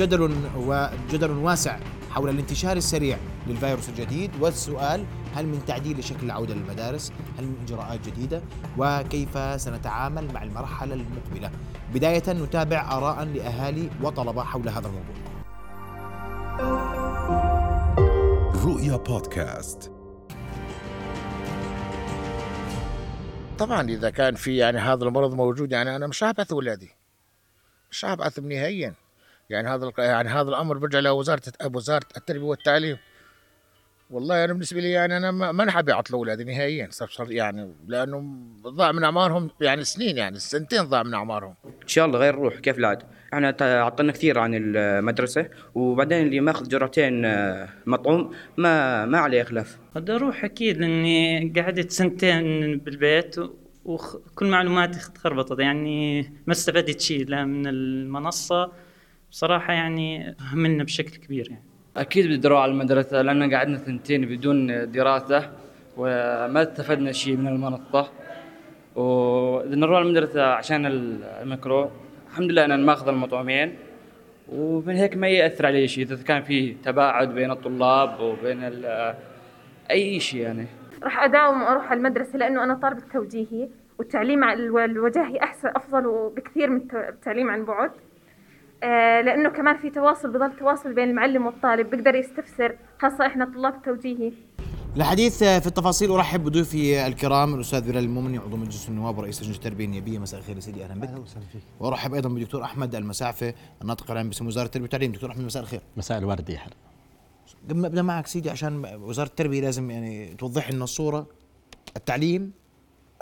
جدل وجدل واسع حول الانتشار السريع للفيروس الجديد والسؤال هل من تعديل لشكل العودة للمدارس؟ هل من إجراءات جديدة؟ وكيف سنتعامل مع المرحلة المقبلة؟ بداية نتابع آراء لأهالي وطلبة حول هذا الموضوع. رؤيا بودكاست. طبعا إذا كان في يعني هذا المرض موجود يعني أنا مش هبعث اولادي مش هبعثهم نهائيا. يعني هذا يعني هذا الأمر برجع لوزارة وزارة التربية والتعليم. والله أنا بالنسبة لي يعني أنا ما نحب يعطلوا اولادي نهائيا يعني لأنه ضاع من أعمارهم يعني سنين يعني سنتين ضاع من أعمارهم. إن شاء الله غير روح كيف العاده إحنا عطلنا كثير عن المدرسة وبعدين اللي ماخذ جرعتين آه، مطعوم ما ما عليه خلاف بدي أروح أكيد لأني قعدت سنتين بالبيت وكل معلوماتي تخربطت يعني ما استفدت شيء لا من المنصة بصراحة يعني همنا بشكل كبير يعني. أكيد بدي أروح على المدرسة لأن قعدنا سنتين بدون دراسة وما استفدنا شيء من المنصه وبدنا نروح على المدرسة عشان الميكرو. الحمد لله أنا ماخذ المطعمين ومن هيك ما يأثر علي شيء إذا كان في تباعد بين الطلاب وبين أي شيء يعني. راح أداوم وأروح على المدرسة لأنه أنا طالبة توجيهي والتعليم الوجاهي أحسن أفضل بكثير من التعليم عن بعد. لأنه كمان في تواصل بضل تواصل بين المعلم والطالب بيقدر يستفسر. خاصه إحنا طلاب التوجيهي الحديث في التفاصيل أرحب بضيوفي الكرام الأستاذ بلال المؤمني عضو مجلس النواب ورئيس لجنة التربية النيابية. مساء الخير يا سيدي أهلا بك. أهلا وسهلا فيك. وأرحب أيضا بالدكتور أحمد المساعفه الناطق العام باسم وزارة التربية والتعليم. دكتور أحمد مساء الخير. مساء الورد يا حلا قبل ما أبدأ معك سيدي عشان وزارة التربية لازم يعني توضح لنا الصورة التعليم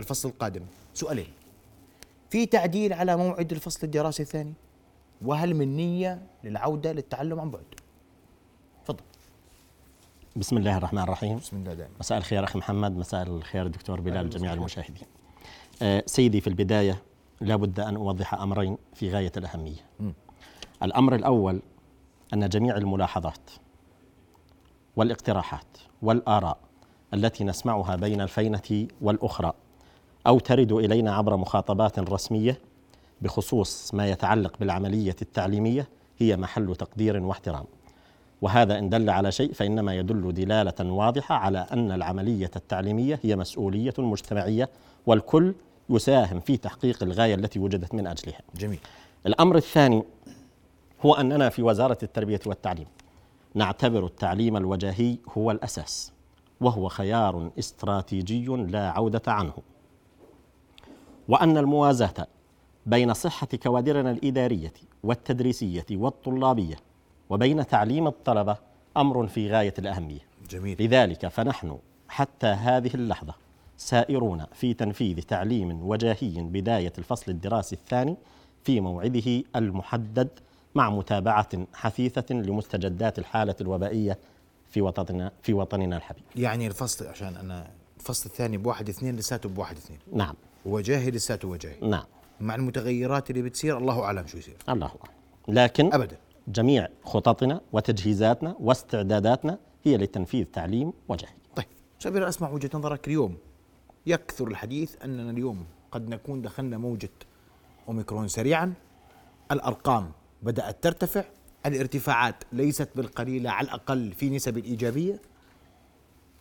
الفصل القادم. سؤالين. في تعديل على موعد الفصل الدراسي الثاني؟ وهل من نية للعودة للتعلم عن بعد؟ تفضل. بسم الله الرحمن الرحيم. بسم الله دائما. مساء الخير أخي محمد مساء الخير دكتور بلال جميع المشاهدين. آه سيدي في البداية لابد أن أوضح أمرين في غاية الأهمية. م. الأمر الأول أن جميع الملاحظات والاقتراحات والآراء التي نسمعها بين الفينة والأخرى أو ترد إلينا عبر مخاطبات رسمية بخصوص ما يتعلق بالعملية التعليمية هي محل تقدير واحترام وهذا إن دل على شيء فإنما يدل دلالة واضحة على أن العملية التعليمية هي مسؤولية مجتمعية والكل يساهم في تحقيق الغاية التي وجدت من أجلها. جميل. الأمر الثاني هو أننا في وزارة التربية والتعليم نعتبر التعليم الوجاهي هو الأساس وهو خيار استراتيجي لا عودة عنه. وأن الموازاة بين صحة كوادرنا الإدارية والتدريسية والطلابية وبين تعليم الطلبة أمر في غاية الأهمية. جميل. لذلك فنحن حتى هذه اللحظة سائرون في تنفيذ تعليم وجاهي بداية الفصل الدراسي الثاني في موعده المحدد مع متابعة حثيثة لمستجدات الحالة الوبائية في وطننا في وطننا الحبيب. يعني الفصل عشان أنا الفصل الثاني بواحد اثنين لساته بواحد اثنين. نعم. وجاهي لساته وجاهي. نعم. مع المتغيرات اللي بتصير الله أعلم شو يصير. الله أعلم. لكن ابدا جميع خططنا وتجهيزاتنا واستعداداتنا هي لتنفيذ تعليم وجاهي. طيب، سبيل أسمع وجهة نظرك اليوم. يكثر الحديث أننا اليوم قد نكون دخلنا موجة أوميكرون سريعا الأرقام بدأت ترتفع الارتفاعات ليست بالقليله على الأقل في نسب الايجابيه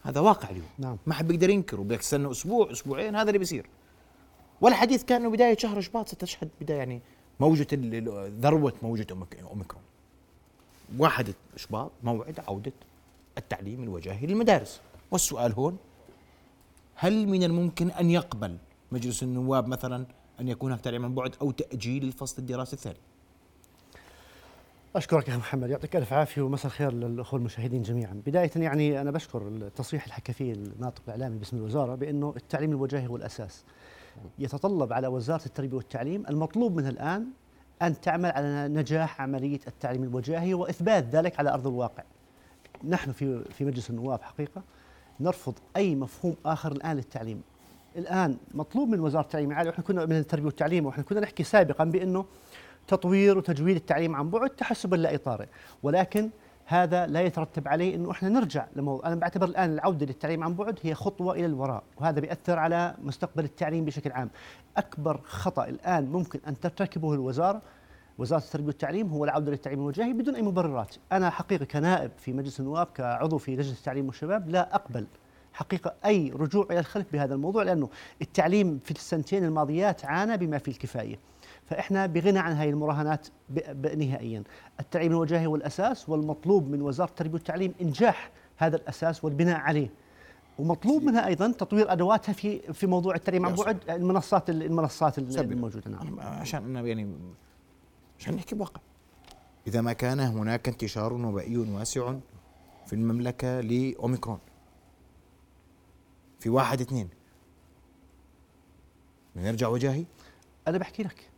هذا واقع اليوم نعم. ما حد بيقدر ينكره بيستنى أسبوع أسبوعين هذا اللي بيصير والحديث كان إنه بداية شهر شباط ستشهد بداية يعني موجة ذروة موجة أوميكرون واحد شباط موعد عودة التعليم الوجاهي للمدارس والسؤال هون هل من الممكن أن يقبل مجلس النواب مثلا أن يكون هناك تعليم عن بعد أو تأجيل الفصل الدراسي الثاني؟ أشكرك يا محمد يعطيك ألف عافية ومساء الخير للأخوة المشاهدين جميعا، بداية يعني أنا بشكر التصريح فيه الناطق الإعلامي باسم الوزارة بأنه التعليم الوجاهي هو الأساس. يتطلب على وزارة التربية والتعليم المطلوب منها الآن أن تعمل على نجاح عملية التعليم الوجاهي وإثبات ذلك على أرض الواقع. نحن في في مجلس النواب حقيقة نرفض أي مفهوم آخر الآن للتعليم. الآن مطلوب من وزارة التعليم العالي وإحنا كنا من التربية والتعليم وإحنا كنا نحكي سابقا بأنه تطوير وتجويد التعليم عن بعد تحسبا لا اطاري ولكن هذا لا يترتب عليه إنه إحنا نرجع لموضوع. أنا بعتبر الآن العودة للتعليم عن بعد هي خطوة إلى الوراء وهذا بيأثر على مستقبل التعليم بشكل عام. أكبر خطأ الآن ممكن أن ترتكبه الوزارة وزارة التربية والتعليم هو العودة للتعليم الوجاهي بدون أي مبررات، أنا حقيقة كنائب في مجلس النواب كعضو في لجنة التعليم والشباب لا أقبل حقيقة أي رجوع إلى الخلف بهذا الموضوع لأنه التعليم في السنتين الماضيات عانى بما فيه الكفاية. فإحنا بغنى عن هذه المراهنات نهائيا. التعليم الوجاهي هو الأساس والمطلوب من وزارة التربيه والتعليم إنجاح هذا الأساس والبناء عليه. ومطلوب منها أيضا تطوير أدواتها في في موضوع التعليم عن بعد المنصات المنصات. الموجودة نعم. عشان أنا يعني عشان نحكي بواقع إذا ما كان هناك انتشار وبائي واسع في المملكة لأوميكرون في واحد اثنين نرجع وجاهي أنا بحكي لك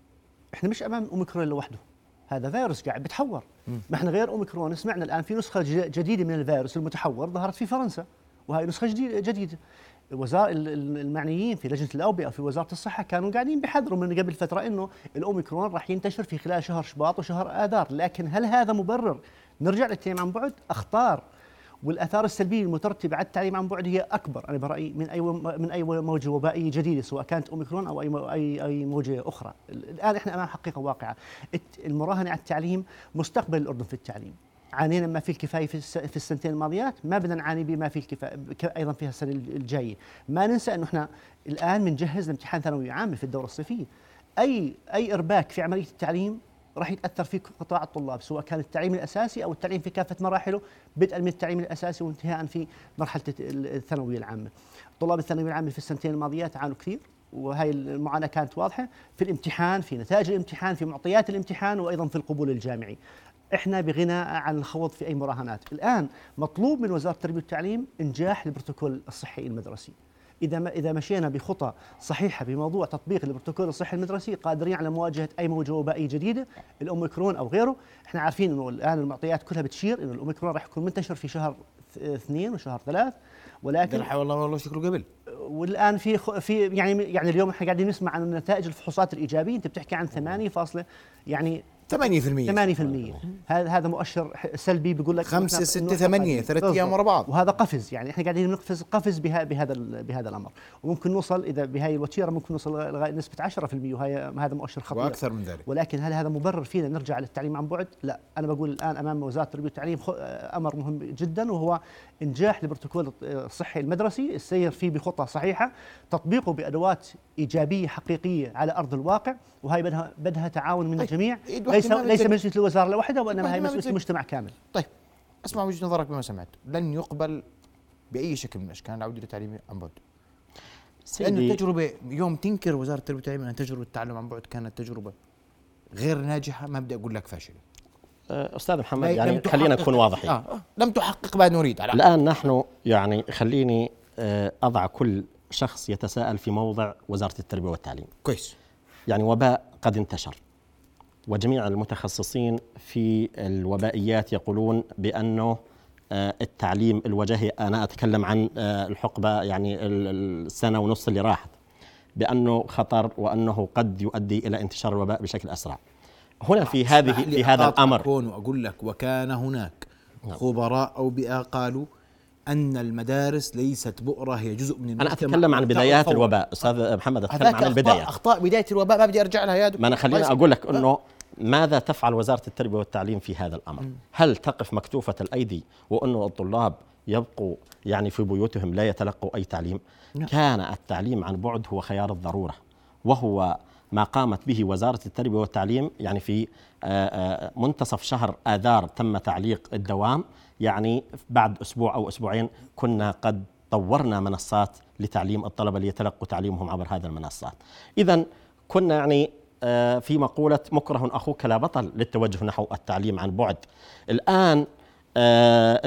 إحنا مش أمام أوميكرون لوحده. هذا فيروس قاعد بيتحور. ما إحنا غير أوميكرون. سمعنا الآن في نسخة جديدة من الفيروس المتحور ظهرت في فرنسا وهي نسخة جديدة. وزارة المعنيين في لجنة الأوبئة وفي وزارة الصحة كانوا قاعدين بيحذروا من قبل فترة إنه الأوميكرون راح ينتشر في خلال شهر شباط وشهر آذار. لكن هل هذا مبرر؟ نرجع للتعليم عن بعد. أخطار والآثار السلبية المترتبة على التعليم عن بعد هي أكبر. أنا برأيي من أي من أي موجة وبائيه جديدة سواء كانت أوميكرون أو أي اي أي موجة أخرى. الآن إحنا أمام حقيقة واقعة. المراهنة على التعليم مستقبل الأردن في التعليم. عانينا ما فيه الكفاية في الس- في السنتين الماضيات ما بدنا نعاني بما فيه الكفايه أيضا في السنة الجاية. ما ننسى إنه إحنا الآن بنجهز لامتحان ثانوي عامة في الدورة الصيفية. اي أي إرباك في عملية التعليم راح يتأثر في قطاع الطلاب سواء كان التعليم الأساسي أو التعليم في كافة مراحله بدءا من التعليم الأساسي وانتهاء في مرحلة الثانوية العامة. طلاب الثانوية العامة في السنتين الماضيات عانوا كثير وهي المعاناة كانت واضحة في الامتحان في نتائج الامتحان في معطيات الامتحان وأيضا في القبول الجامعي. إحنا بغنى عن الخوض في أي مراهنات، الآن مطلوب من وزارة التربية والتعليم إنجاح البروتوكول الصحي المدرسي. إذا ما إذا مشينا بخطى صحيحة بموضوع تطبيق البروتوكول الصحي المدرسي قادرين على مواجهه أي موجة وبائيه جديده الأوميكرون أو غيره. إحنا عارفين إنه الآن المعطيات كلها بتشير إنه الأوميكرون راح يكون منتشر في شهر اثنين وشهر ثلاث. ولكن والله والله شكله قبل. والآن في خ- في يعني يعني اليوم إحنا قاعدين نسمع عن نتائج الفحوصات الإيجابية. أنت بتحكي عن 8 فاصلة يعني 8% 8% هذا هذا مؤشر سلبي بيقول لك خمسة، إنه ستة، إحنا ثمانية، قادمين. ثلاث أيام بالضبط. ورا بعض. وهذا قفز يعني إحنا قاعدين نقفز قفز بها بهذا بهذا الأمر وممكن نوصل إذا بهاي الوتيرة ممكن نوصل لغاية نسبة 10% وهي هذا مؤشر خطير وأكثر من ذلك. ولكن هل هذا مبرر فينا نرجع للتعليم عن بعد؟ لا أنا بقول الآن أمام وزارة التربيه والتعليم أمر مهم جدا وهو إنجاح البروتوكول الصحي المدرسي السير فيه بخطى صحيحة تطبيقه بأدوات إيجابية حقيقية على أرض الواقع وهي بدها بدها تعاون من طيب، الجميع ليس ليس. مسؤوليه الوزارة لوحدها وإنما واحدة هي بتزيد. المجتمع كامل طيب أسمع وجهة نظرك بما سمعت لن يقبل بأي شكل من الأشكال العودة للتعليم عن بعد لأنه التجربة يوم تنكر وزارة التربية والتعليم أن تجربة التعلم عن بعد كانت تجربة غير ناجحة ما بدي أقول لك فاشلة أستاذ محمد يعني خلينا نكون واضحين آه. آه. لم تحقق ما نريد على الآن نحن يعني خليني آه، أضع كل شخص يتساءل في موضع وزارة التربية والتعليم كويس يعني وباء قد انتشر وجميع المتخصصين في الوبائيات يقولون بأنه آه، التعليم الوجاهي أنا أتكلم عن آه، الحقبة يعني ال- السنة ونص اللي راحت بأنه خطر وأنه قد يؤدي إلى انتشار الوباء بشكل أسرع هنا في هذه في هذا هون وأقول لك وكان هناك خبراء أوبئة قالوا أن المدارس ليست بؤرة هي جزء من المجتمع. أتكلم عن بدايات تطور. الوباء. أستاذ محمد هذاك عن البدايات أخطاء بداية الوباء ما بدي أرجع لها يا دكتور ما أنا خليني الله أقول لك. أنه ماذا تفعل وزارة التربية والتعليم في هذا الأمر؟ هل تقف مكتوفة الأيدي وأنه الطلاب يبقوا يعني في بيوتهم لا يتلقوا أي تعليم؟ كان التعليم عن بعد هو خيار الضرورة وهو ما قامت به وزارة التربية والتعليم يعني في آه، آه، منتصف شهر آذار تم تعليق الدوام. يعني بعد أسبوع أو أسبوعين كنا قد طورنا منصات لتعليم الطلبة ليتلقوا تعليمهم عبر هذه المنصات. إذا كنا يعني آه، في مقولة مكره أخوك لا بطل للتوجه نحو التعليم عن بعد. الآن آه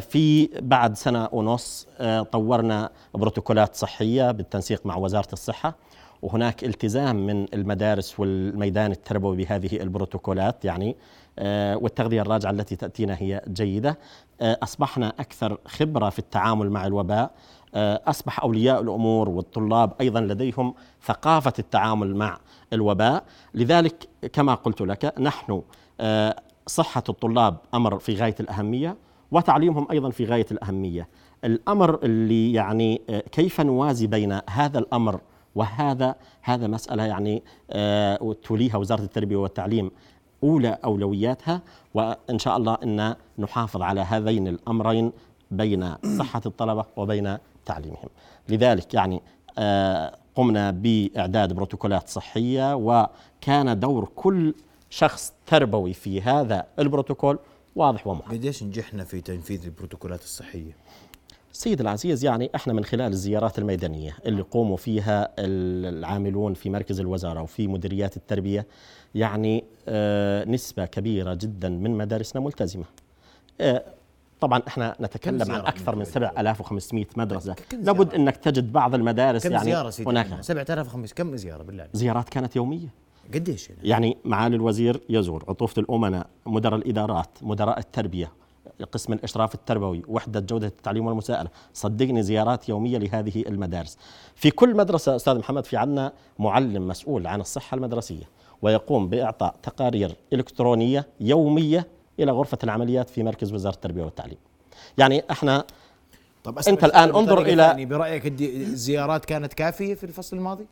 في بعد سنة ونص طورنا بروتوكولات صحية بالتنسيق مع وزارة الصحة. وهناك التزام من المدارس والميدان التربوي بهذه البروتوكولات يعني آه والتغذية الراجعة التي تأتينا هي جيدة. آه أصبحنا أكثر خبرة في التعامل مع الوباء. آه أصبح أولياء الأمور والطلاب أيضا لديهم ثقافة التعامل مع الوباء. لذلك كما قلت لك نحن صحة الطلاب أمر في غاية الأهمية وتعليمهم أيضا في غاية الأهمية. الأمر اللي يعني كيف نوازي بين هذا الأمر وهذا هذا مسألة يعني آه، توليها وزارة التربية والتعليم أولى أولوياتها وإن شاء الله إن نحافظ على هذين الأمرين بين صحة الطلبة وبين تعليمهم. لذلك يعني آه، قمنا بإعداد بروتوكولات صحية وكان دور كل شخص تربوي في هذا البروتوكول واضح ومحدد. قديش نجحنا في تنفيذ البروتوكولات الصحية؟ سيد العزيز يعني إحنا من خلال الزيارات الميدانية اللي قوموا فيها العاملون في مركز الوزارة وفي مديريات التربية يعني آه نسبة كبيرة جدا من مدارسنا ملتزمة. آه طبعا إحنا نتكلم عن أكثر من 7500 مدرسة لابد إنك تجد بعض المدارس كم يعني زيارة سيدي هناك 7500 كم زيارة بالله؟ زيارات كانت يومية قديش يعني؟ يعني معالي الوزير يزور عطوفة الأمناء مدراء الإدارات مدراء التربية قسم الإشراف التربوي وحدة جودة التعليم والمساءلة. صدقني زيارات يومية لهذه المدارس. في كل مدرسة أستاذ محمد في عنا معلم مسؤول عن الصحة المدرسية ويقوم بإعطاء تقارير إلكترونية يومية إلى غرفة العمليات في مركز وزارة التربية والتعليم. يعني إحنا طب أنت الآن انظر إلى يعني برأيك الزيارات كانت كافية في الفصل الماضي؟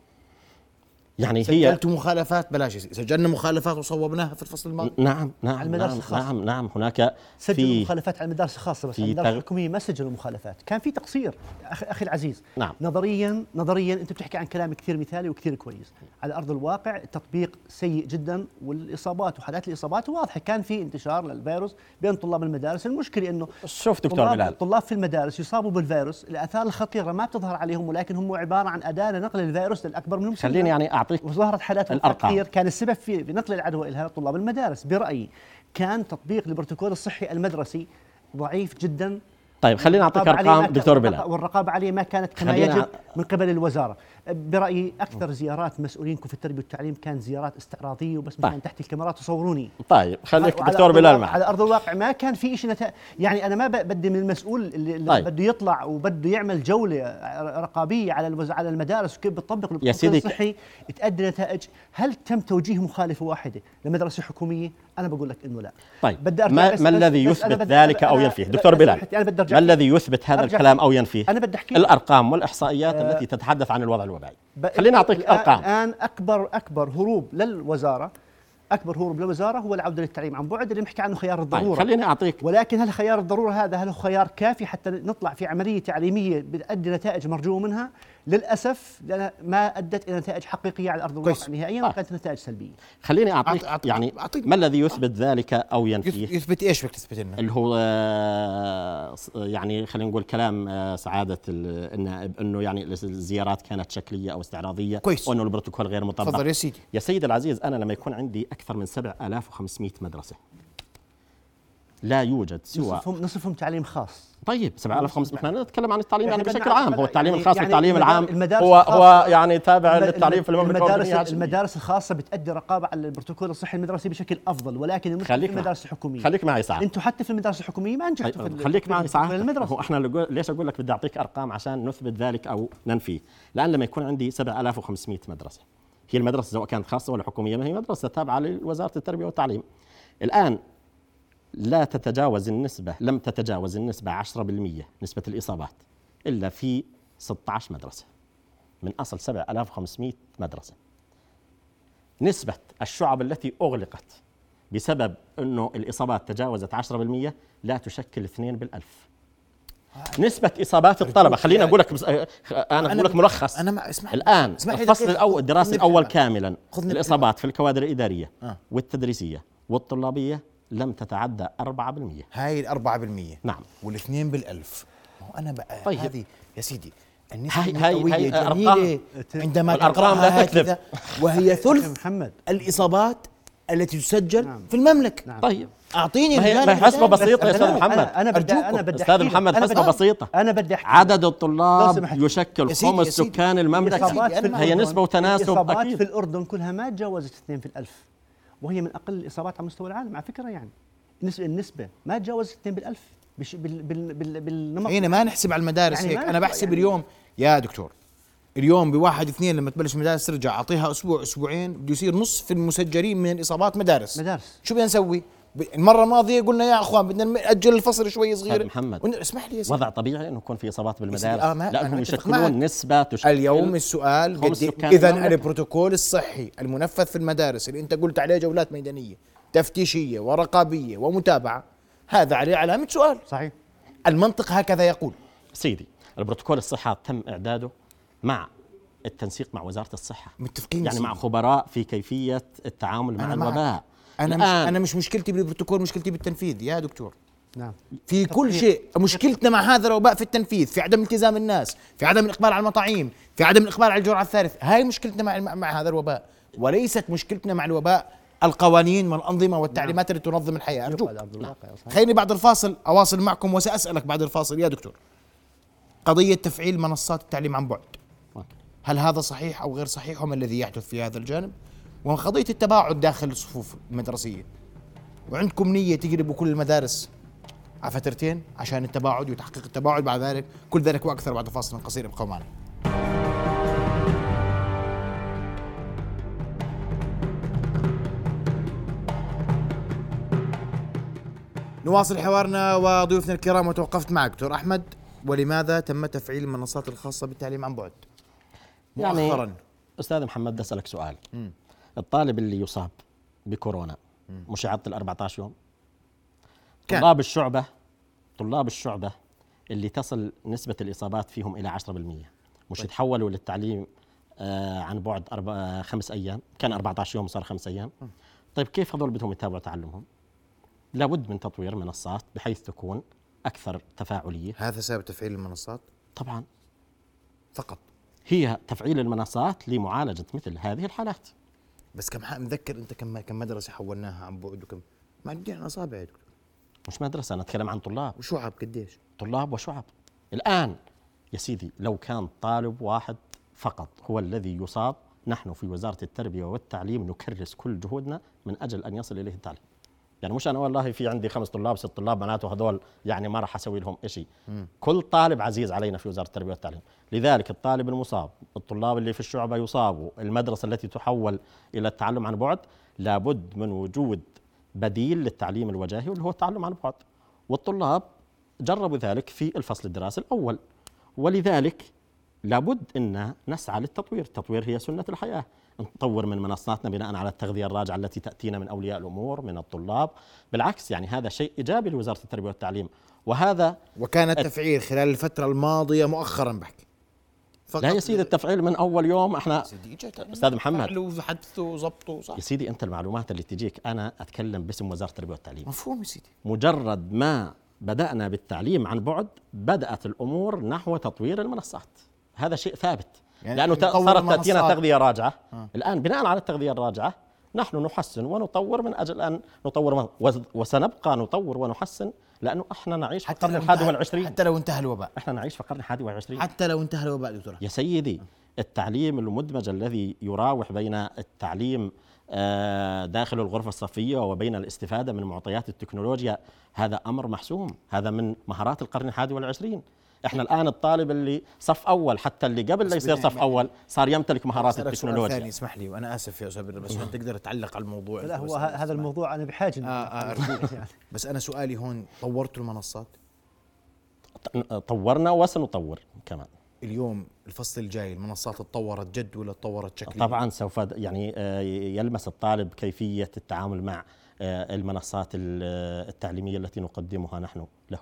يعني هي سجلتوا مخالفات بلاش سجلنا مخالفات وصوبناها في الفصل الماضي. نعم نعم على المدارس نعم الخاصة. نعم نعم. هناك سجلوا في مخالفات على المدارس الخاصه بس المدارس تغ- الحكومية ما سجلوا مخالفات. كان في تقصير أخي, العزيز. نعم. نظريا نظريا أنت بتحكي عن كلام كثير مثالي وكثير كويس. على أرض الواقع التطبيق سيء جدا والإصابات وحالات الإصابات واضحة. كان في انتشار للفيروس بين طلاب المدارس. المشكلة إنه شوف دكتور طلاب بلال. الطلاب في المدارس يصابوا بالفيروس. الأثار الخطيرة ما بتظهر عليهم ولكن هم عبارة عن أداة لنقل الفيروس للأكبر منهم. خليني يعني أعطيك وظهرت حالات. كثير. كان السبب في بنقل العدوى إلى طلاب المدارس. برأيي كان تطبيق البروتوكول الصحي المدرسي ضعيف جدا. طيب ما أرقام كان- دكتور بلال. والرقابة عليه ما كانت كما خلينا- يجب من قبل الوزارة. برأيي أكثر زيارات مسؤولينكم في التربية والتعليم كانت زيارات استعراضية وبس طيب. تحت الكاميرات وصوروني طيب خليك دكتور بلال معي على أرض الواقع ما كان في شيء نتائج يعني أنا ما بدي من المسؤول اللي, اللي طيب. بده يطلع وبده يعمل جولة رقابية على الوز... على المدارس وكيف بتطبق البروتوكول سيدي. الصحي تؤدي نتائج. هل تم توجيه مخالفة واحدة لمدرسة حكومية؟ أنا بقول لك إنه لا. طيب. بدي أرجع ما, بس- ما الذي يثبت ذلك أو ينفيه؟ دكتور لا، بلال ما. الذي يثبت هذا الكلام. أو ينفيه؟ أنا بدي أحكي الأرقام والإحصائيات التي تتحدث عن الوضع الوبائي ب- خليني أعطيك الآن- أرقام. الان اكبر أكبر هروب للوزارة أكبر هروب للوزاره هو العودة للتعليم عن بعد اللي بنحكي عنه خيار طيب الضرورة خليني أعطيك ولكن هل خيار الضرورة هذا هل هو خيار كافي حتى نطلع في عملية تعليمية بتؤدي نتائج مرجو منها؟ للأسف لأنها ما أدت إلى نتائج حقيقية على أرض الواقع. نهائيا آه. وكانت نتائج سلبية. خليني أعطيك أعط- أعط- يعني أعطيك- ما الذي يثبت ذلك أو ينفيه يثبت إيش بدك تثبت لنا؟ اللي هو آه، يعني خلينا نقول كلام آه، سعادة ال- النائب إنه يعني الزيارات كانت شكلية أو استعراضية كويس. وإنه البروتوكول غير مطبق تفضل يا سيدي يا سيدي العزيز أنا لما يكون عندي أكثر من 7500 مدرسة لا يوجد سوى نصفهم نصفهم تعليم خاص. طيب 7500 إحنا نتكلم عن التعليم يعني بشكل عام هو التعليم يعني- الخاص يعني والتعليم العام هو هو يعني تابع للتعليم في المملكه المدارس. المدارس الخاصة بتؤدي رقابة على البروتوكول الصحي المدرسي بشكل أفضل ولكن المشكلة خليك في. المدارس الحكومية. خليك معي ساعة أنتم حتى في المدارس الحكومية ما نجحتوا في ال- خليك في معي في المدرسة هو إحنا ليش أقول لك بدي أعطيك أرقام عشان نثبت ذلك أو ننفيه لأن لما يكون عندي 7500 مدرسة هي المدرسة سواء كانت خاصة ولا حكومية ما هي مدرسة تابعة لوزارة التربية والتعليم. الآن لا تتجاوز النسبة لم تتجاوز النسبة 10% نسبة الإصابات إلا في 16 مدرسة من أصل 7500 مدرسة. نسبة الشعب التي أغلقت بسبب إنه الإصابات تجاوزت 10% لا تشكل اثنين بالألف. نسبة إصابات الطلبة خليني أقول لك بس أنا أقول لك ملخص أنا ما اسمح الآن اسمح الفصل. الأول الدراسي الأول. كاملا الإصابات في الكوادر الإدارية آه. والتدريسية والطلابية لم تتعدى 4% هاي ال 4% نعم والاثنين بالألف ما هو أنا بقى طيب. هذه يا سيدي النسبة هاي- هاي- هاي أرقام. جميلة عندما الأرقام لا تكذب. وهي ثلث محمد الإصابات التي تسجل نعم. في المملكة نعم. طيب أعطيني ما هي- الجانب ما هي حسبة الثاني. بسيطة يا أنا- محمد. أنا بدي. أنا بدي لك. محمد بدي- بسيطة أنا بدي احكي عدد الطلاب. يشكل خمس. سكان ما هي نسبة وتناسب الإصابات أكيد. في الأردن كلها ما تجاوزت 2 في الألف وهي من أقل الإصابات على مستوى العالم على فكرة يعني النسبة النسبة ما تجاوزت 2 بالألف بال بال بال بالنمط هنا ما نحسب على المدارس يعني هيك أنا بحسب يعني. اليوم يا دكتور اليوم بواحد اثنين لما تبلش المدارس ترجع أعطيها أسبوع أسبوعين بده يصير نصف المسجلين من الاصابات مدارس. مدارس. شو بدنا نسوي؟ المرة الماضية قلنا يا أخوان بدنا ناجل الفصل شوي صغير. محمد. ون- اسمح لي يا وضع طبيعي إنه يكون في إصابات بالمدارس؟ آه، لانهم يشكلون. نسبة تشكل اليوم السؤال إذا. البروتوكول الصحي المنفذ في المدارس اللي أنت قلت عليه جولات ميدانية تفتيشية ورقابية ومتابعة هذا عليه علامة سؤال. صحيح. المنطق هكذا يقول. سيدي البروتوكول الصحه تم إعداده مع التنسيق مع وزارة الصحة. متفقين يعني. مع خبراء في كيفية التعامل مع. الوباء. أنا مش أنا مش مشكلتي بالبروتوكول مشكلتي بالتنفيذ. يا دكتور. نعم. في كل شيء مشكلتنا مع هذا الوباء في التنفيذ في عدم التزام الناس في عدم الإقبال على المطاعيم في عدم الإقبال على الجرعة الثالثه هاي مشكلتنا مع, مع, مع هذا الوباء. وليست مشكلتنا مع الوباء القوانين والأنظمة والتعليمات اللي تنظم الحياة. أرجوك. على أرض الواقع صحيح. خليني بعد الفاصل أواصل معكم وسأسألك بعد الفاصل. يا دكتور قضية تفعيل منصات التعليم عن بعد. هل هذا صحيح أو غير صحيح؟ وما الذي يحدث في هذا الجانب. وقضيه التباعد داخل الصفوف المدرسية. وعندكم نية تقلبوا كل المدارس على فترتين عشان التباعد وتحقيق التباعد. بعد ذلك كل ذلك وأكثر بعد فاصل قصير. ابقوا معنا. نواصل حوارنا وضيوفنا الكرام. وتوقفت معك دكتور أحمد. ولماذا تم تفعيل المنصات الخاصة بالتعليم عن بعد؟ يعني مؤخرا. أستاذ محمد بدي أسألك سؤال. الطالب اللي يصاب بكورونا مش يعطل 14 يوم؟ كان. طلاب الشعبة طلاب الشعبة اللي تصل نسبة الإصابات فيهم إلى 10% مش يتحولوا للتعليم آه عن بعد أربع خمس أيام؟ كان 14 يوم صار خمس أيام. طيب كيف هذول بدهم يتابعوا تعلمهم؟ لابد من تطوير منصات بحيث تكون أكثر تفاعلية. هذا سبب تفعيل المنصات؟ طبعا. فقط. هي تفعيل المنصات لمعالجة مثل هذه الحالات. بس كم متذكر أنت كم كم مدرسة حولناها عن بعد وكم؟ معدين أصابع يا دكتور. مش مدرسة أنا أتكلم عن طلاب. وشعب قديش؟ طلاب وشعب. الآن يا سيدي لو كان طالب واحد فقط هو الذي يصاب نحن في وزارة التربية والتعليم نكرس كل جهودنا من أجل أن يصل إليه التعليم يعني مش أنا والله في عندي خمس طلاب ست طلاب معناته هذول يعني ما راح أسوي لهم شيء كل طالب عزيز علينا في وزارة التربية والتعليم. لذلك الطالب المصاب الطلاب اللي في الشعبة يصابوا المدرسة التي تحول إلى التعلم عن بعد لابد من وجود بديل للتعليم الوجاهي واللي هو التعلم عن بعد. والطلاب جربوا ذلك في الفصل الدراسي الأول. ولذلك لابد أن نسعى للتطوير. التطوير هي سنة الحياة. نطور من منصاتنا بناء على التغذية الراجعة التي تأتينا من أولياء الأمور من الطلاب. بالعكس يعني هذا شيء إيجابي لوزارة التربية والتعليم. وهذا وكان التفعيل خلال الفترة الماضية مؤخرا بحكي فقط. لا يا سيدي التفعيل من أول يوم إحنا أستاذ محمد. وحدثوا وظبطوا صح. يا سيدي أنت المعلومات اللي تجيك أنا أتكلم باسم وزارة التربية والتعليم. مفهوم يا سيدي. مجرد ما بدأنا بالتعليم عن بعد بدأت الأمور نحو تطوير المنصات. هذا شيء ثابت. يعني نطور صارت تأتينا المنصات. تغذية راجعة. الآن بناء على التغذية الراجعة نحن نحسن ونطور من أجل أن نطور وسنبقى نطور ونحسن لأنه إحنا نعيش في القرن الحادي والعشرين. حتى لو انتهى الوباء. إحنا نعيش في القرن الحادي والعشرين. حتى لو انتهى الوباء دكتور يا سيدي التعليم المدمج الذي يراوح بين التعليم آه، داخل الغرفة الصفية وبين الاستفادة من معطيات التكنولوجيا هذا أمر محسوم. هذا من مهارات القرن الحادي والعشرين. إحنا الآن الطالب اللي صف أول حتى اللي قبل لا يصير صف أول صار يمتلك مهارات التكنولوجيا ثاني اسمح لي وأنا آسف يا أستاذ بس أنت تقدر تعلق على الموضوع لا هو هذا. الموضوع أنا بحاجة آه آه. يعني. بس أنا سؤالي هون طورتوا المنصات طورنا وسنطور كمان اليوم الفصل الجاي المنصات تطورت جد ولا تطورت شكليا طبعا سوف يعني آه، يلمس الطالب كيفية التعامل مع آه، المنصات ال- التعليمية التي نقدمها نحن له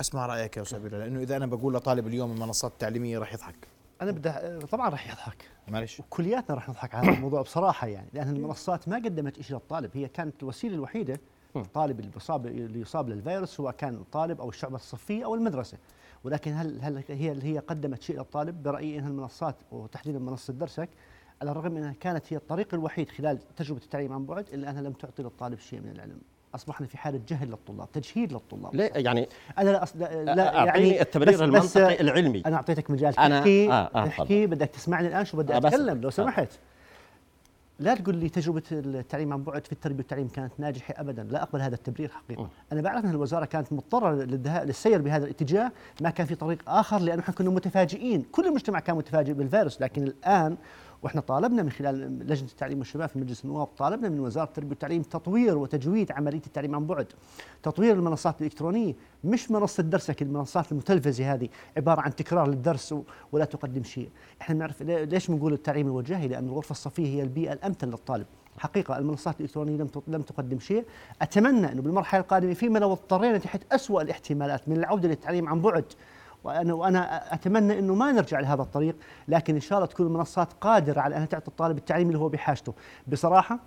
أسمع رأيك يا أستاذ بدر، لأنه إذا أنا بقول لطالب اليوم المنصات التعليمية راح يضحك. أنا بدي طبعا راح يضحك. معلش وكلياتنا راح نضحك على هذا الموضوع بصراحة يعني لأن المنصات ما قدمت شيء للطالب. هي كانت الوسيلة الوحيدة الطالب اللي بيصاب اللي يصاب للفيروس سواء كان الطالب أو الشعبة الصفية أو المدرسة. ولكن هل هل هي هي قدمت شيء للطالب؟ برأيي إنها المنصات وتحديدا منصة درسك على الرغم إنها كانت هي الطريق الوحيد خلال تجربة التعليم عن بعد إلا أنها لم تعطي للطالب شيء من العلم. أصبحنا في حالة جهل للطلاب تجهيل للطلاب ليه يعني أنا لا, أص... لا, لا يعني التبرير بس- بس المنطقي العلمي. أنا أعطيتك مجال. أنا- تحكي آه، آه، تحكي بدك تسمعني الآن شو بدي آه، بس- أتكلم لو آه. سمحت. لا تقول لي تجربة التعليم عن بعد في التربية والتعليم كانت ناجحة ابدا لا أقبل هذا التبرير حقيقة. أنا بعرف أن الوزارة كانت مضطرة للسير بهذا الاتجاه ما كان في طريق آخر لأنه إحنا كنا متفاجئين. كل المجتمع كان متفاجئ بالفيروس لكن الآن وإحنا طالبنا من خلال لجنة التعليم والشباب في مجلس النواب طالبنا من وزارة التربية والتعليم تطوير وتجويد عملية التعليم عن بعد. تطوير المنصات الإلكترونية مش منصة درسك المنصات المتلفزة هذه عبارة عن تكرار للدرس ولا تقدم شيء. إحنا بنعرف ليه- ليش بنقول التعليم الوجاهي لأن الغرفة الصفية هي البيئة الأمثل للطالب. حقيقة المنصات الإلكترونية لم لم تقدم شيء. أتمنى أنه بالمرحلة القادمة فيما لو اضطرينا تحت أسوأ الاحتمالات من العودة للتعليم عن بعد. وأنا وأنا أتمنى أنه ما نرجع لهذا الطريق لكن إن شاء الله تكون المنصات قادرة على أن تعطي الطالب التعليم اللي هو بحاجته. بصراحة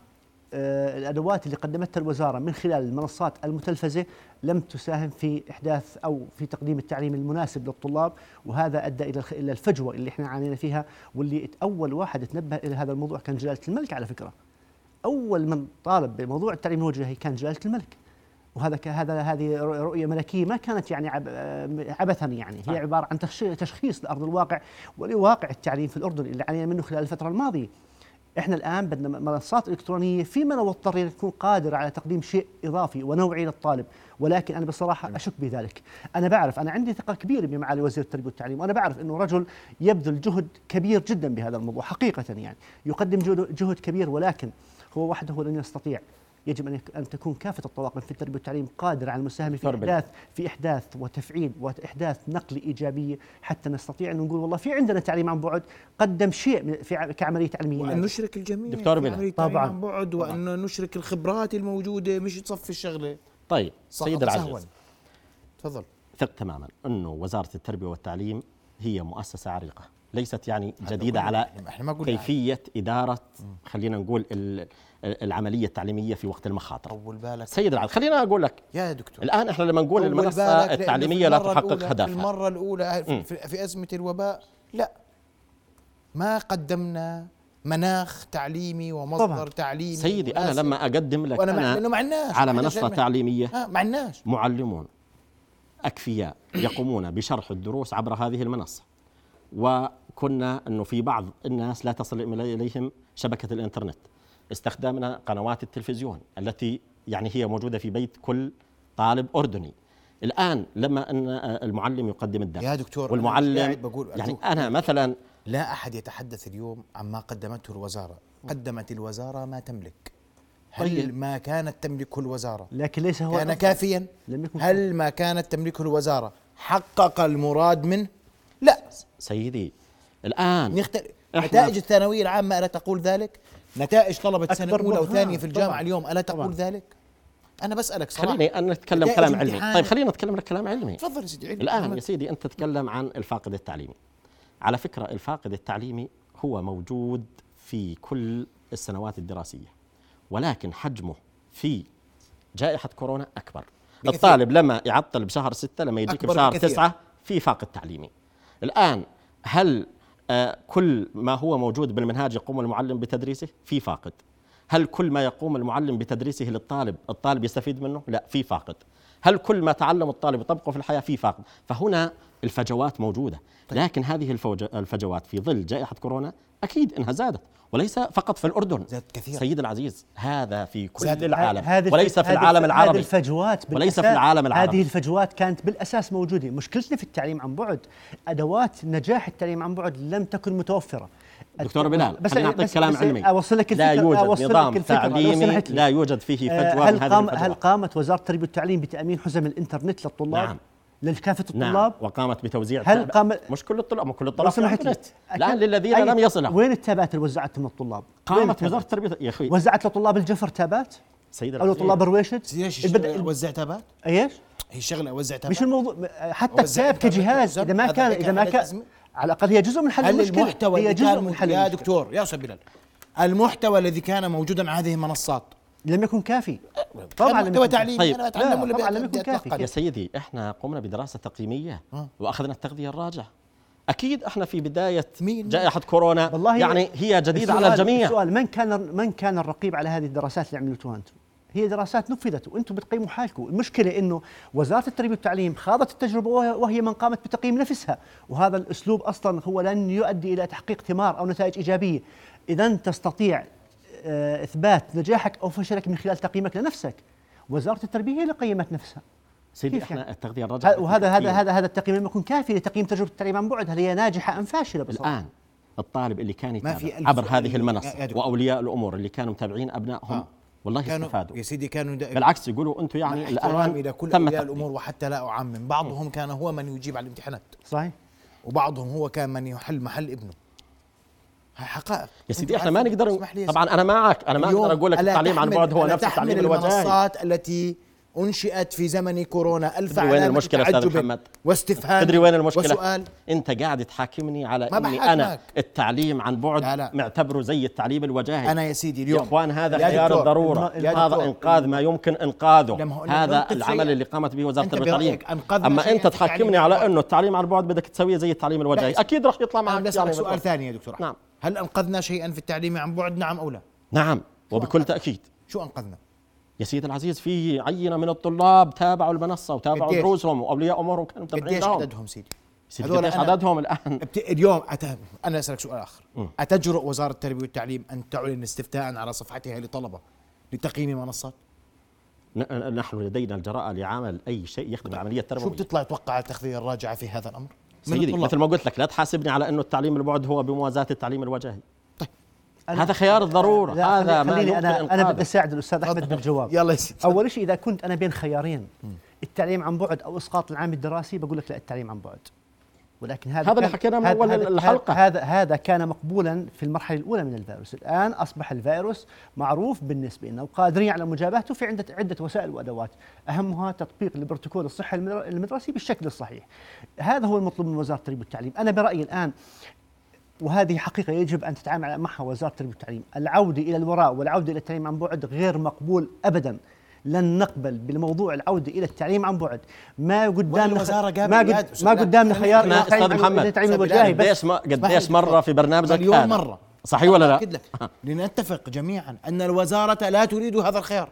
آه، الأدوات اللي قدمتها الوزارة من خلال المنصات المتلفزة لم تساهم في إحداث أو في تقديم التعليم المناسب للطلاب وهذا أدى إلى إلى الفجوة اللي إحنا عانينا فيها واللي أول واحد تنبه إلى هذا الموضوع كان جلالة الملك على فكرة. أول من طالب بموضوع التعليم الوجاهي كان جلالة الملك. وهذا هذا هذه رؤ- رؤية ملكية ما كانت يعني آه، عبثا يعني. هي عبارة عن تشخيص لأرض الواقع ولواقع التعليم في الأردن اللي عانينا منه خلال الفترة الماضية. إحنا الآن بدنا منصات إلكترونية فيما لو اضطرينا تكون قادرة على تقديم شيء إضافي ونوعي للطالب. ولكن أنا بصراحة أشك بذلك. أنا بعرف أنا عندي ثقة كبيرة بمعالي وزير التربية والتعليم وأنا بعرف إنه رجل يبذل جهد كبير جدا بهذا الموضوع حقيقه يعني. يقدم جهد كبير ولكن هو وحده لن يستطيع يجب أن تكون كافة الطواقم في التربيه والتعليم قادره على المساهمه في. إحداث في إحداث وتفعيل وإحداث نقله ايجابيه حتى نستطيع أن نقول والله في عندنا تعليم عن بعد قدم شيء في كعملية تعليمية وأن. نشرك الجميع دكتور التعليم طبعاً. عن بعد وأن نشرك الخبرات الموجودة مش تصفي الشغلة طيب سيد. العزيز تفضل ثق تماما أنه وزارة التربية والتعليم هي مؤسسة عريقة ليست يعني قلنا- على إحنا ما قلنا كيفية إدارة خلينا نقول ال- العملية التعليمية في وقت المخاطر طول بالك. سيد العزيز خلينا أقول لك يا دكتور. الآن إحنا لما نقول التعليمية في لا تحقق هدفها. المرة الأولى. في, في أزمة الوباء لا. ما قدمنا مناخ تعليمي ومصدر طبعاً. تعليمي سيدي أنا مناسب. لما أقدم لك وأنا مع- أنا لأنه ما عندناش على منصة تعليمية. ها ما عندناش. معلمون أكفياء يقومون بشرح الدروس عبر هذه المنصة. وكنا أنه في بعض الناس لا تصل إليهم شبكة الإنترنت استخدمنا قنوات التلفزيون التي يعني هي موجودة في بيت كل طالب أردني. الآن لما أن المعلم يقدم الدرس يا دكتور أنا والمعلم قاعد بقول يعني. أنا مثلا لا أحد يتحدث اليوم عما قدمته الوزارة. قدمت الوزارة ما تملك. هل طيب. ما كانت تملكه الوزارة؟ لكن ليس هو كان. كافيا. لم يكن هل ما كانت تملكه الوزارة حقق المراد منه؟ لا. سيدي الآن نختلف نتائج الثانوية العامة ألا تقول ذلك نتائج طلبة سنة أولى. وثانية في الجامعة طبعاً. اليوم ألا تقول طبعاً. ذلك أنا بسألك صراحة خليني أنا نتكلم نتائج كلام علمي. طيب خلينا نتكلم لك كلام علمي تفضل يا سيدي علم. الآن. يا سيدي أنت تتكلم عن الفاقد التعليمي على فكرة الفاقد التعليمي هو موجود في كل السنوات الدراسية ولكن حجمه في جائحة كورونا أكبر بكثير. الطالب لما يعطل بشهر ستة لما يجيك بشهر بكثير. تسعة في فاقد تعليمي الآن هل كل ما هو موجود بالمنهاج يقوم المعلم بتدريسه؟ في فاقد. هل كل ما يقوم المعلم بتدريسه للطالب الطالب يستفيد منه؟ لا في فاقد. هل كل ما تعلم الطالب يطبقه في الحياة في فاقد؟ فهنا الفجوات موجودة. لكن هذه الفجوات في ظل جائحة كورونا أكيد أنها زادت وليس فقط في الأردن. زادت كثيرا. سيد العزيز هذا في كل. العالم. هذه وليس في العالم العربي. هذه الفجوات وليس في العالم العربي. هذه الفجوات كانت بالأساس موجودة. مشكلتنا في التعليم عن بعد أدوات نجاح التعليم عن بعد لم تكن متوفرة. دكتور بلال بس خليني أعطيك بس كلام بس علمي اوصل لك لا يوجد أوصل لك نظام تعليمي. لا يوجد فيه آه، فجوة هل قام هل قامت وزارة التربيه والتعليم بتأمين حزم الإنترنت للطلاب نعم. لكافه نعم الطلاب وقامت بتوزيع هل قام- مش كل الطلاب مو كل الطلاب سمحت لي أكيد. للذين أي- لم يصلوا وين التابات اللي وزعتها من الطلاب؟ وين قامت التابات؟ وزارة التربية يا أخي وزعت لطلاب الجفر تابات سيد أو لطلاب الرويشد سيدي الشغلة اوزع تابات؟ إيش؟ هي شغلة اوزع تابات مش الموضوع حتى وزع التاب كجهاز وزع- إذا ما كان إذا ما كان؟ على الأقل هي جزء من حل هل المشكلة المحتوى هي جزء كان من حل يا. دكتور يا أستاذ بلال المحتوى الذي كان موجودا على هذه المنصات لم يكن كافي طبعا لم محتوى يكن تعليمي طيب. أنا أتعلم لا، ولا طبعاً لم يكن كافي. يا سيدي إحنا قمنا بدراسة تقييمية آه. وأخذنا التغذية الراجعة أكيد إحنا في بداية مين؟ جائحة كورونا والله يعني هي جديدة على الجميع السؤال من كان من كان الرقيب على هذه الدراسات اللي عملتوها أنتم؟ هي دراسات نفذت وأنتم بتقيموا حالكم، المشكلة إنه وزارة التربية والتعليم خاضت التجربة وهي- من قامت بتقييم نفسها، وهذا الأسلوب أصلا هو لن يؤدي إلى تحقيق ثمار أو نتائج إيجابية، اذا تستطيع آه، إثبات نجاحك أو فشلك من خلال تقييمك لنفسك. وزارة التربية هي اللي قيمت نفسها. سيدي كيف إحنا يعني؟ التغذية الراجعة ه- وهذا هذا. هذا هذا التقييم لم يكن كافي لتقييم تجربة التعليم عن بعد، هل هي ناجحة أم فاشلة بصراحة؟ الآن الطالب اللي كان يتابع عبر هذه المنصة. وأولياء الأمور اللي كانوا متابعين أبنائهم آه. والله كانوا استفادوا. يا سيدي كانوا بالعكس يقولوا أنتم يعني الآن لكل تم اولياء تقديم. الأمور وحتى لا أعمم. بعضهم كان هو من يجيب على الامتحانات. صحيح. وبعضهم هو كان من يحل محل ابنه. هاي حقائق. يا سيدي إحنا ما نقدر طبعا. أنا معك. أنا ما أقدر أقول لك التعليم عن بعد هو نفس التعليم الوجاهي المنصات التي أنشئت في زمن كورونا. ألف تدري وين المشكلة أستاذ محمد؟ واستفهام تدري وين المشكلة؟ وسؤال. أنت قاعد تحاكمني على ما إني بحاكمك. أنا التعليم عن بعد لا لا. معتبره زي التعليم الوجاهي. أنا يا سيدي يا اليوم إخوان هذا يا خيار دكتور، الضرورة. الم- يا هذا إنقاذ ما يمكن لما هذا العمل اللي قامت به أنت أنقذنا في التعليم؟ تحكمني عن على بعد؟ أنه التعليم عن بعد بدك تسويه زي التعليم الوجاهي. لا، أكيد راح يطلع معك سؤال. ثاني يا دكتور. نعم. هل أنقذنا شيئا في التعليم عن بعد؟ نعم أو لا؟ نعم وبكل تأكيد. شو أنقذنا؟ يا سيدي العزيز في عينة من الطلاب تابعوا المنصة وتابعوا؟ دروسهم وأولياء أمورهم كانوا متابعين قديش لهم عددهم سيدي؟ سيدي قديش عددهم الآن؟ ابت... اليوم أت... أنا أسألك سؤال آخر. مم. أتجرؤ وزارة التربية والتعليم أن تعلن استفتاء على صفحتها لطلبة لتقييم منصات؟ ن- نحن لدينا الجراءة لعمل أي شيء يخدم العملية شو التربويه بتطلع توقع على التغذيه الراجعة في هذا الأمر؟ سيدي. مثل ما قلت لك لا تحاسبني على أنه التعليم البعد هو بموازاة التعليم الوجاهي أنا- هذا خيار الضرورة. لا هذا ما خليني أنا أنا. بدي اساعد الأستاذ أحمد. بالجواب يلا يا سيدي. أول شيء إذا كنت أنا بين خيارين التعليم عن بعد أو إسقاط العام الدراسي بقول لك لا التعليم عن بعد. ولكن هذا هذا اللي حكيناه من هذا- أول هذا-. هذا هذا كان مقبولا في المرحلة الأولى من الفيروس. الآن أصبح الفيروس معروف بالنسبة لنا وقادرين على مجابهته في عده عدة وسائل وأدوات. أهمها تطبيق البروتوكول الصحي المدر- المدرسي بالشكل الصحيح. هذا هو المطلوب من وزارة التربية والتعليم. أنا برأيي الآن وهذه حقيقة يجب أن تتعامل معها وزارة التربية والتعليم. العودة إلى الوراء والعودة إلى التعليم عن بعد غير مقبول أبدا. لن نقبل بالموضوع العودة إلى التعليم عن بعد. ما قدامنا ما, قد ما قدامنا خيار محمد. التعليم أستاذ بس. قديش ما قديش. مرة في برنامجك مليون مرة. صحيح ولا لا؟ لنتفق جميعا أن الوزارة لا تريد هذا الخيار.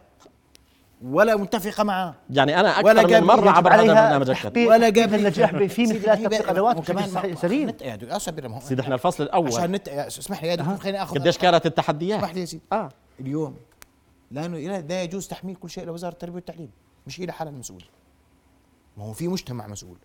ولا متفقه معه. يعني أنا ولا أكثر من قبل مرة عبر هذا. تحقيق ولا قبل النجاح في من سيدي خلال في تطبيق بقى- ادوات وكمان بشكل صحيح ما- سليم يا سيدي إحنا الفصل الأول. عشان نت... اسمح لي يا دكتور خليني أخذ قديش كانت التحديات؟ اسمح لي يا سيدي. آه. اليوم لأنه لا لا يجوز تحميل كل شيء لوزاره التربية والتعليم. مش هي لحالها المسؤوله ما هو في مجتمع مسؤول.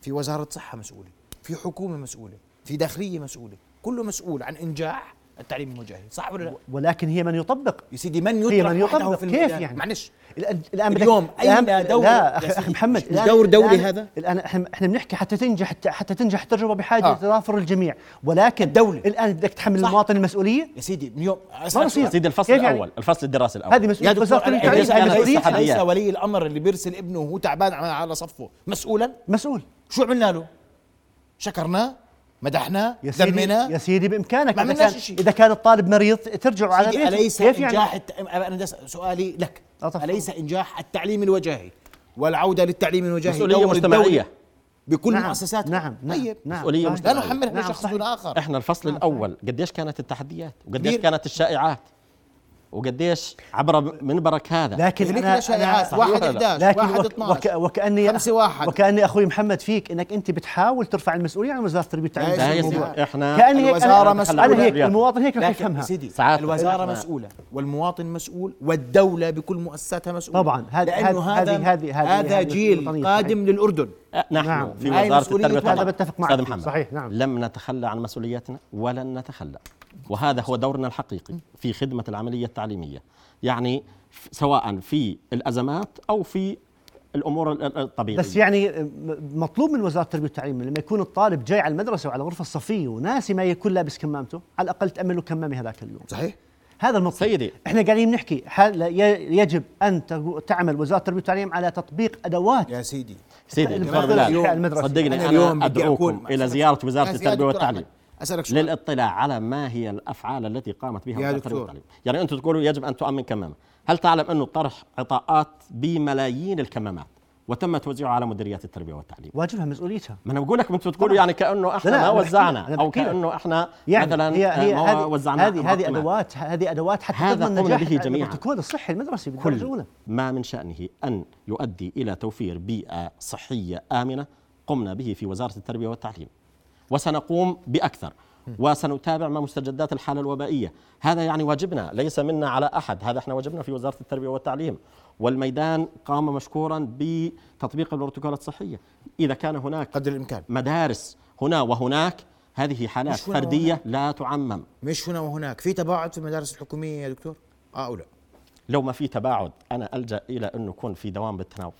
في وزارة صحة مسؤولة. في حكومة مسؤولة. في داخلية مسؤولة. كله مسؤول عن إنجاح التعليم الوجاهي صح ولا لا ولكن هي من يطبق يا سيدي من هي يطرح من يطبق في كيف؟ يعني؟ معلش الان الآن بدك- اليوم الآن- دور- لا أخي محمد مش الآن- دور دولي الآن- هذا؟ الآن إحنا إحنا بنحكي حتى تنجح حتى تنجح التجربة بحاجة آه. لتضافر الجميع ولكن الدولة. الآن بدك تحمل صح. المواطن المسؤولية يا سيدي اليوم ما بصير. سيدي الفصل يعني؟ الأول الفصل الدراسي الأول هذه مسؤولية وزارة التعليم ليس-. ولي الأمر اللي بيرسل ابنه وهو تعبان على- على صفه مسؤولا مسؤول شو عملنا له شكرناه مدحناه يا سيدي ذميناه يا سيدي بإمكانك. ما إذا عملناش كان شيء. إذا كان الطالب مريض ترجعوا على بيته أليس كيف يعني؟ إنجاح الت... أنا ده سؤالي لك. أليس إنجاح التعليم الوجاهي؟ والعودة للتعليم الوجاهي مسؤولية مجتمعيه بكل نعم مؤسسات نعم نعم طيب. نعم مسؤولية صحيح. مجتمعية. لا نحملها نعم،. دون آخر إحنا الفصل الأول. قديش كانت التحديات؟ وقديش. كانت الشائعات؟ وقديش عبر منبرك هذا لكن لك أنا شائعات أنا- واحد صحيح ولا لا؟ 11 لكن واحد وك 12 وك وكأني خمسة واحد. وكأني أخوي محمد فيك إنك أنت بتحاول ترفع المسؤولية عن وزارة التربية والتعليم إحنا كأني مسؤولة. أنا هيك المواطن هيك رح يفهمها سيدي ساعات الوزارة إحنا- مسؤولة والمواطن مسؤول والدولة بكل مؤسساتها مسؤولة طبعاً. هذه- هذا هذه- هذا هذه جيل قادم للأردن نحن نعم. في وزارة التربية هذا والتعليم بتفق معك أستاذ فيه. محمد صحيح، نعم. لم نتخلى عن مسؤولياتنا ولن نتخلى وهذا هو دورنا الحقيقي في خدمة العملية التعليمية. يعني سواء في الأزمات أو في الأمور ال- ال- الطبيعية. بس يعني مطلوب من وزارة التربية والتعليم لما يكون الطالب جاي على المدرسة وعلى الغرفه الصفيه وناسي ما يكون لابس كمامته على الأقل تامن له كمامه هذاك اليوم. صحيح. هذا المطلوب. سيدي. إحنا قاعدين نحكي يجب أن تعمل وزارة التربية والتعليم على تطبيق أدوات يا سيدي. سيدي المدرسة. صدقني أنا أنا, اليوم بدي أدعوكم إلى زيارة وزارة التربية والتعليم. أسألك سؤال للاطلاع على ما هي الأفعال التي قامت بها يا وزاره دكتور. التربيه والتعليم يعني أنتم تقولوا يجب أن تؤمن كمامة هل تعلم انه طرح عطاءات بملايين الكمامات وتم توزيعها على مديريات التربية والتعليم واجبها مسؤوليتها ما أنا بقول لك أنتم تقولوا يعني كأنه إحنا لا، لا، ما وزعنا أو. كأنه إحنا يعني مثلا هي هي آه، ما هذه وزعنا هذه هذه. ادوات هذه أدوات حتى هذا تضمن قمنا نجاح به جميعاً. البروتوكول الصحي المدرسي بالدرجة كل الأولى ما من شأنه أن يؤدي إلى توفير بيئة صحية آمنة قمنا به في وزارة التربية والتعليم وسنقوم بأكثر. وسنتابع ما مستجدات الحالة الوبائية. هذا يعني واجبنا ليس منا على أحد. هذا إحنا واجبنا في وزارة التربية والتعليم. والميدان قام مشكورا بتطبيق البروتوكولات الصحية. إذا كان هناك قدر الإمكان. مدارس هنا وهناك هذه حالات وهناك. لا تعمم. مش هنا وهناك. في تباعد في المدارس الحكومية يا دكتور؟ آه أو لا؟ لو ما في تباعد أنا ألجأ إلى انه يكون في دوام بالتناوب.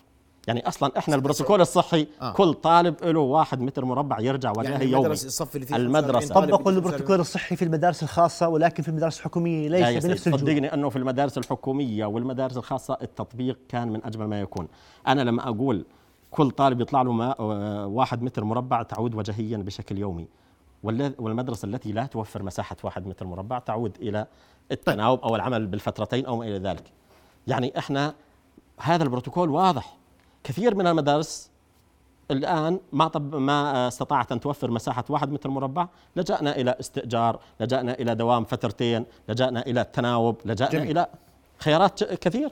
يعني أصلا إحنا البروتوكول الصحي آه. كل طالب له واحد متر مربع يرجع وجاهي يعني يومي. المدرسة الصف اللي فيه المدرسة. 45 طالب طبقوا البروتوكول الصحي في المدارس الخاصة ولكن في المدارس الحكومية ليس سيدي بنفس الجوده صدقني إنه في المدارس الحكومية والمدارس الخاصة التطبيق كان من أجمل ما يكون. أنا لما أقول كل طالب يطلع له ما آه، واحد متر مربع تعود وجهيا بشكل يومي. والمدرسة التي لا توفر مساحة واحد متر مربع تعود إلى التناوب أو العمل بالفترتين أو ما إلى ذلك. يعني إحنا هذا البروتوكول واضح. كثير من المدارس الآن ما طب ما استطاعت أن توفر مساحة واحد متر مربع. لجأنا إلى استئجار لجأنا إلى دوام فترتين لجأنا إلى التناوب لجأنا جميل. إلى خيارات كثير.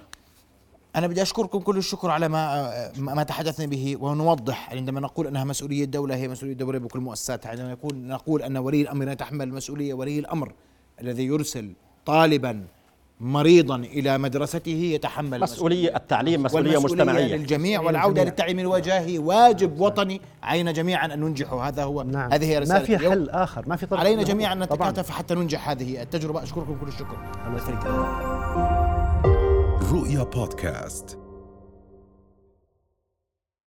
أنا بدي أشكركم كل الشكر على ما ما تحدثنا به ونوضح عندما نقول أنها مسؤولية الدولة هي مسؤولية الدولة بكل مؤسساتها عندما نقول نقول أن ولي الأمر يتحمل المسؤولية ولي الأمر الذي يرسل طالبا مريضا إلى مدرسته يتحمل مسؤوليه التعليم مسؤولية مجتمعيه للجميع والعودة للجميع. للتعليم الوجاهي. واجب وطني. علينا جميعا أن ننجحه هذا هو نعم. هذه هي ما في اليوم. حل آخر ما في طريق علينا جميعا أن. نتكاتف حتى ننجح هذه التجربة. أشكركم كل الشكر. رؤيا بودكاست.